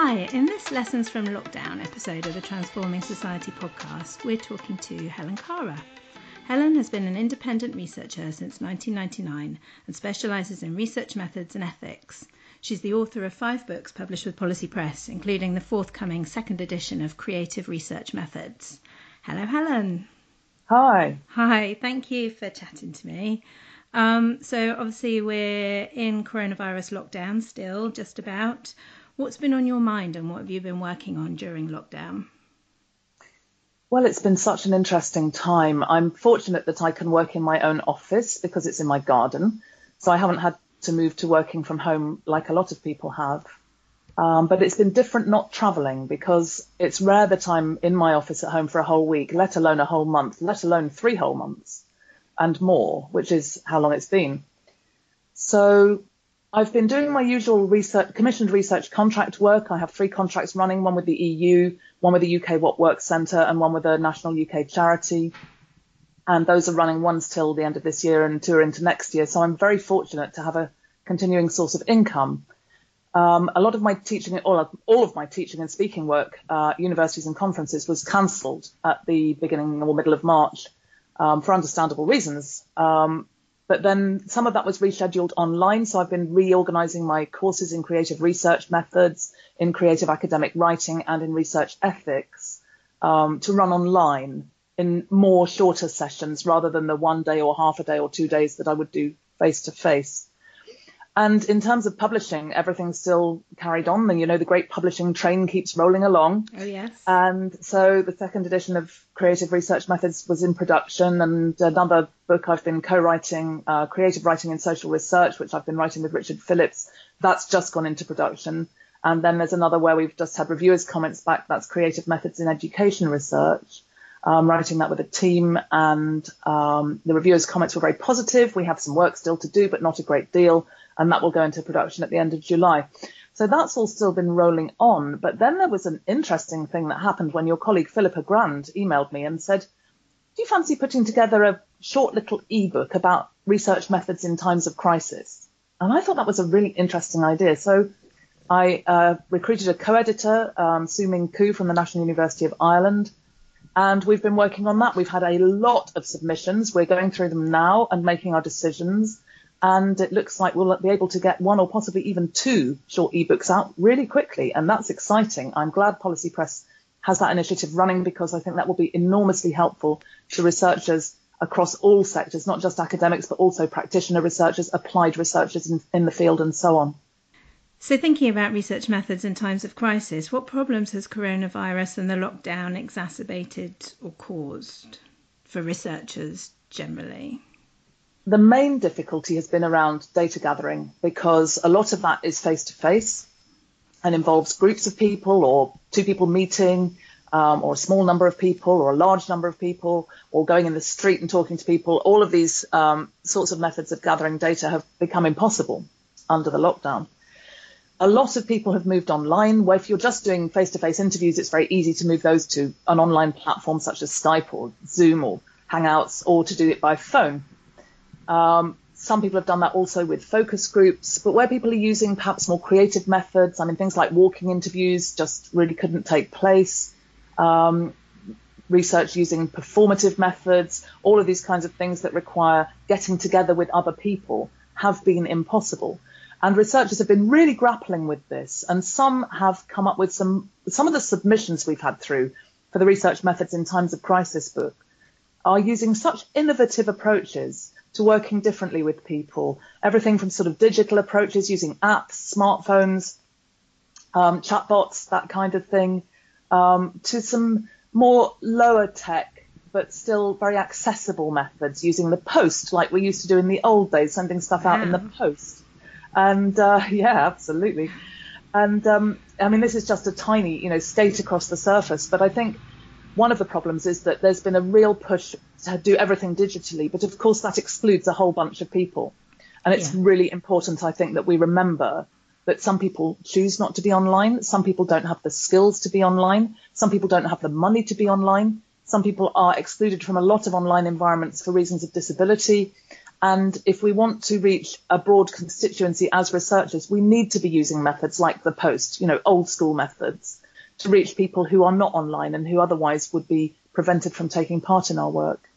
Hi, in this Lessons from Lockdown episode of the Transforming Society podcast, we're talking to Helen Kara. Helen has been an independent researcher since 1999 and specialises in research methods and ethics. She's the author of five books published with Policy Press, including the forthcoming second edition of Creative Research Methods. Hello, Helen. Hi. Hi, thank you for chatting to me. Um, so, obviously, we're in coronavirus lockdown still, just about. What's been on your mind and what have you been working on during lockdown? Well, it's been such an interesting time. I'm fortunate that I can work in my own office because it's in my garden. So I haven't had to move to working from home like a lot of people have. Um, but it's been different not traveling because it's rare that I'm in my office at home for a whole week, let alone a whole month, let alone three whole months and more, which is how long it's been. So I've been doing my usual research, commissioned research contract work. I have three contracts running, one with the EU, one with the UK What Works Centre, and one with a national UK charity. And those are running ones till the end of this year and two are into next year. So I'm very fortunate to have a continuing source of income. Um, a lot of my teaching, all of, all of my teaching and speaking work, uh, universities and conferences, was cancelled at the beginning or middle of March um, for understandable reasons. Um, but then some of that was rescheduled online. So I've been reorganizing my courses in creative research methods, in creative academic writing, and in research ethics um, to run online in more shorter sessions rather than the one day or half a day or two days that I would do face to face. And in terms of publishing, everything's still carried on. And, you know, the great publishing train keeps rolling along. Oh, yes. And so the second edition of Creative Research Methods was in production. And another book I've been co-writing, uh, Creative Writing in Social Research, which I've been writing with Richard Phillips, that's just gone into production. And then there's another where we've just had reviewers' comments back. That's Creative Methods in Education Research. Um, writing that with a team, and um, the reviewers' comments were very positive. We have some work still to do, but not a great deal and that will go into production at the end of July. So that's all still been rolling on. But then there was an interesting thing that happened when your colleague Philippa Grand emailed me and said, Do you fancy putting together a short little ebook about research methods in times of crisis? And I thought that was a really interesting idea. So I uh, recruited a co-editor, um, Su-ming Khoo from the National University of Ireland, and we've been working on that. We've had a lot of submissions. We're going through them now and making our decisions and it looks like we'll be able to get one or possibly even two short ebooks out really quickly, and that's exciting. I'm glad Policy Press has that initiative running because I think that will be enormously helpful to researchers across all sectors, not just academics, but also practitioner researchers, applied researchers in, in the field, and so on. So, thinking about research methods in times of crisis, what problems has coronavirus and the lockdown exacerbated or caused for researchers generally? The main difficulty has been around data gathering because a lot of that is face to face and involves groups of people or two people meeting um, or a small number of people or a large number of people or going in the street and talking to people. All of these um, sorts of methods of gathering data have become impossible under the lockdown. A lot of people have moved online where if you're just doing face to face interviews, it's very easy to move those to an online platform such as Skype or Zoom or Hangouts or to do it by phone. Um, some people have done that also with focus groups, but where people are using perhaps more creative methods, I mean, things like walking interviews just really couldn't take place. Um, research using performative methods, all of these kinds of things that require getting together with other people have been impossible. And researchers have been really grappling with this, and some have come up with some some of the submissions we've had through for the research methods in times of crisis book are using such innovative approaches to working differently with people. Everything from sort of digital approaches using apps, smartphones, um, chatbots, that kind of thing, um, to some more lower tech but still very accessible methods using the post like we used to do in the old days, sending stuff out in the post. And uh, yeah, absolutely. And um, I mean, this is just a tiny, you know, skate across the surface, but I think one of the problems is that there's been a real push to do everything digitally, but of course that excludes a whole bunch of people. And it's yeah. really important, I think, that we remember that some people choose not to be online. Some people don't have the skills to be online. Some people don't have the money to be online. Some people are excluded from a lot of online environments for reasons of disability. And if we want to reach a broad constituency as researchers, we need to be using methods like the post, you know, old school methods to reach people who are not online and who otherwise would be prevented from taking part in our work.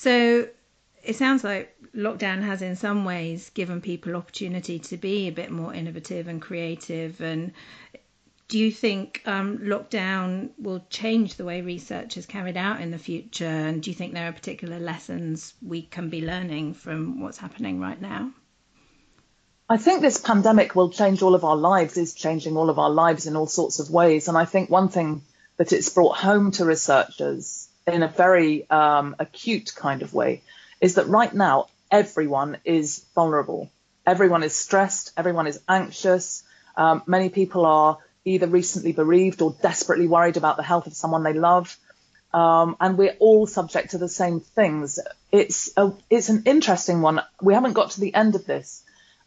So it sounds like lockdown has in some ways given people opportunity to be a bit more innovative and creative and do you think um, lockdown will change the way research is carried out in the future? And do you think there are particular lessons we can be learning from what's happening right now? I think this pandemic will change all of our lives, is changing all of our lives in all sorts of ways. And I think one thing that it's brought home to researchers in a very um, acute kind of way is that right now everyone is vulnerable. Everyone is stressed. Everyone is anxious. Um, many people are either recently bereaved or desperately worried about the health of someone they love. Um, and we're all subject to the same things. It's a, it's an interesting one. We haven't got to the end of this,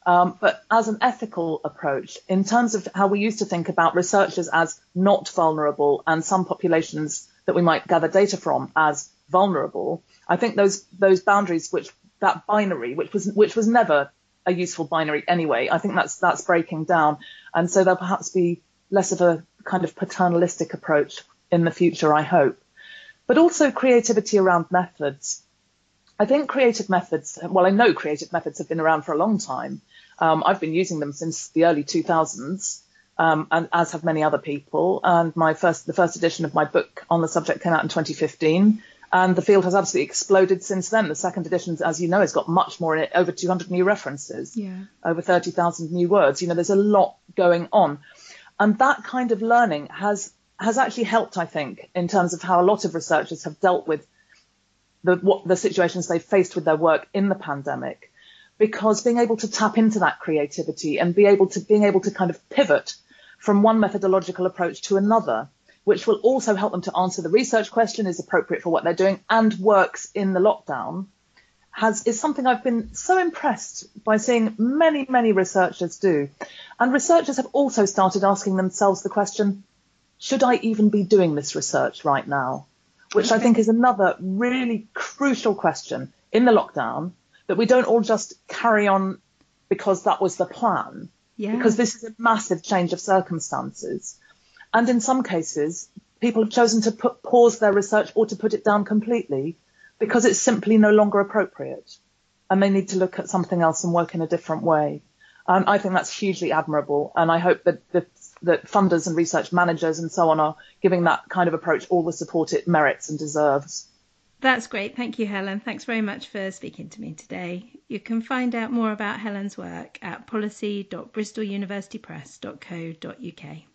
um, but as an ethical approach, in terms of how we used to think about researchers as not vulnerable and some populations that we might gather data from as vulnerable, I think those those boundaries, which that binary, which was which was never a useful binary anyway, I think that's that's breaking down, and so there'll perhaps be less of a kind of paternalistic approach in the future, I hope. But also creativity around methods. I think creative methods, well, I know creative methods have been around for a long time. Um, I've been using them since the early 2000s, um, and as have many other people. And my first, the first edition of my book on the subject came out in 2015. And the field has absolutely exploded since then. The second edition, as you know, has got much more in it, over 200 new references, yeah. over 30,000 new words. You know, there's a lot going on. And that kind of learning has has actually helped, I think, in terms of how a lot of researchers have dealt with the what the situations they faced with their work in the pandemic. Because being able to tap into that creativity and be able to being able to kind of pivot from one methodological approach to another, which will also help them to answer the research question, is appropriate for what they're doing and works in the lockdown, has is something I've been so impressed by seeing many, many researchers do. And researchers have also started asking themselves the question, should I even be doing this research right now? Which. I think is another really crucial question in the lockdown that we don't all just carry on because that was the plan. Yeah. Because this is a massive change of circumstances. And in some cases, people have chosen to put, pause their research or to put it down completely because it's simply no longer appropriate and they need to look at something else and work in a different way. And I think that's hugely admirable. And I hope that, that, that funders and research managers and so on are giving that kind of approach all the support it merits and deserves. That's great. Thank you, Helen. Thanks very much for speaking to me today. You can find out more about Helen's work at policy.bristoluniversitypress.co.uk.